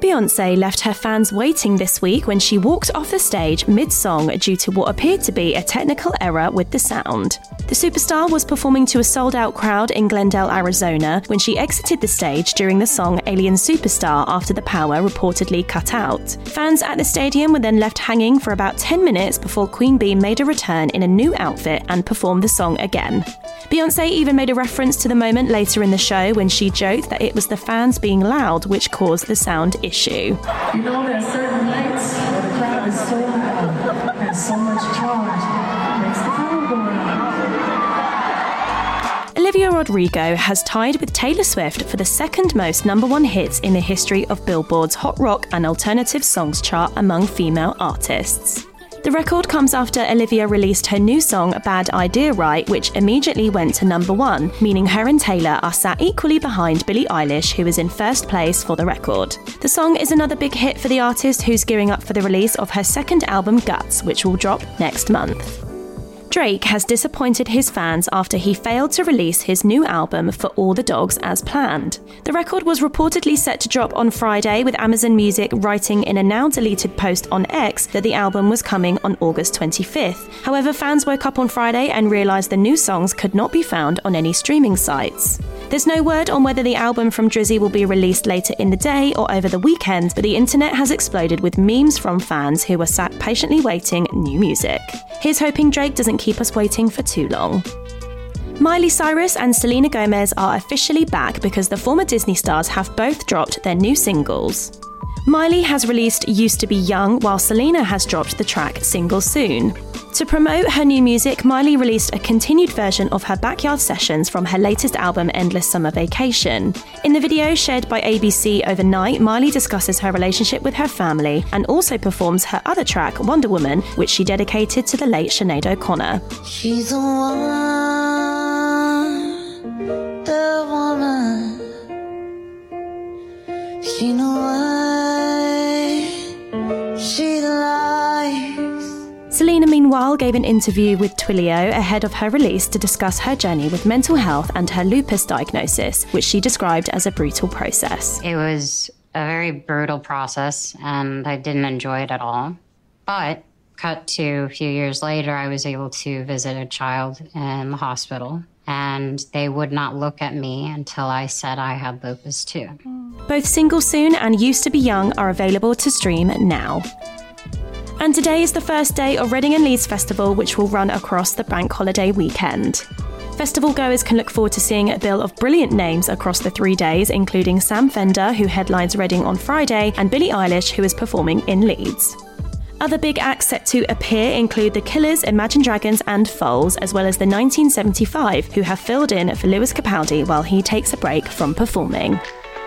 Beyonce left her fans waiting this week when she walked off the stage mid song due to what appeared to be a technical error with the sound. The superstar was performing to a sold out crowd in Glendale, Arizona, when she exited the stage during the song Alien Superstar after the power reportedly cut out. Fans at the stadium were then left hanging for about 10 minutes before Queen Bey made a return in a new outfit and performed the song again. Beyonce even made a reference to the moment later in the show when she joked that it was the fans being loud which caused the sound issue. You know, there are certain nights where the crowd is so loud and so much charge, it makes the crowd go. Olivia Rodrigo has tied with Taylor Swift for the second most number one hits in the history of Billboard's Hot Rock and Alternative Songs chart among female artists. The record comes after Olivia released her new song Bad Idea Right, which immediately went to number one, meaning her and Taylor are sat equally behind Billie Eilish, who is in first place for the record. The song is another big hit for the artist who's gearing up for the release of her second album Guts, which will drop next month. Drake has disappointed his fans after he failed to release his new album For All the Dogs as planned. The record was reportedly set to drop on Friday, with Amazon Music writing in a now deleted post on X that the album was coming on August 25th. However, fans woke up on Friday and realised the new songs could not be found on any streaming sites. There's no word on whether the album from Drizzy will be released later in the day or over the weekend, but the internet has exploded with memes from fans who were sat patiently waiting new music. Here's hoping Drake doesn't keep us waiting for too long. Miley Cyrus and Selena Gomez are officially back because the former Disney stars have both dropped their new singles. Miley has released Used to Be Young, while Selena has dropped the track Single Soon. To promote her new music, Miley released a continued version of her backyard sessions from her latest album, Endless Summer Vacation. In the video shared by ABC overnight, Miley discusses her relationship with her family and also performs her other track, Wonder Woman, which she dedicated to the late Sinead O'Connor. She's the Selena, meanwhile, gave an interview with Twilio ahead of her release to discuss her journey with mental health and her lupus diagnosis, which she described as a brutal process. It was a very brutal process and I didn't enjoy it at all. But cut to a few years later, I was able to visit a child in the hospital and they would not look at me until I said I had lupus too. Both Single Soon and Used to Be Young are available to stream now. And today is the first day of Reading and Leeds Festival, which will run across the bank holiday weekend. Festival goers can look forward to seeing a bill of brilliant names across the three days, including Sam Fender, who headlines Reading on Friday, and Billie Eilish, who is performing in Leeds. Other big acts set to appear include The Killers, Imagine Dragons, and Foals, as well as the 1975, who have filled in for Lewis Capaldi while he takes a break from performing.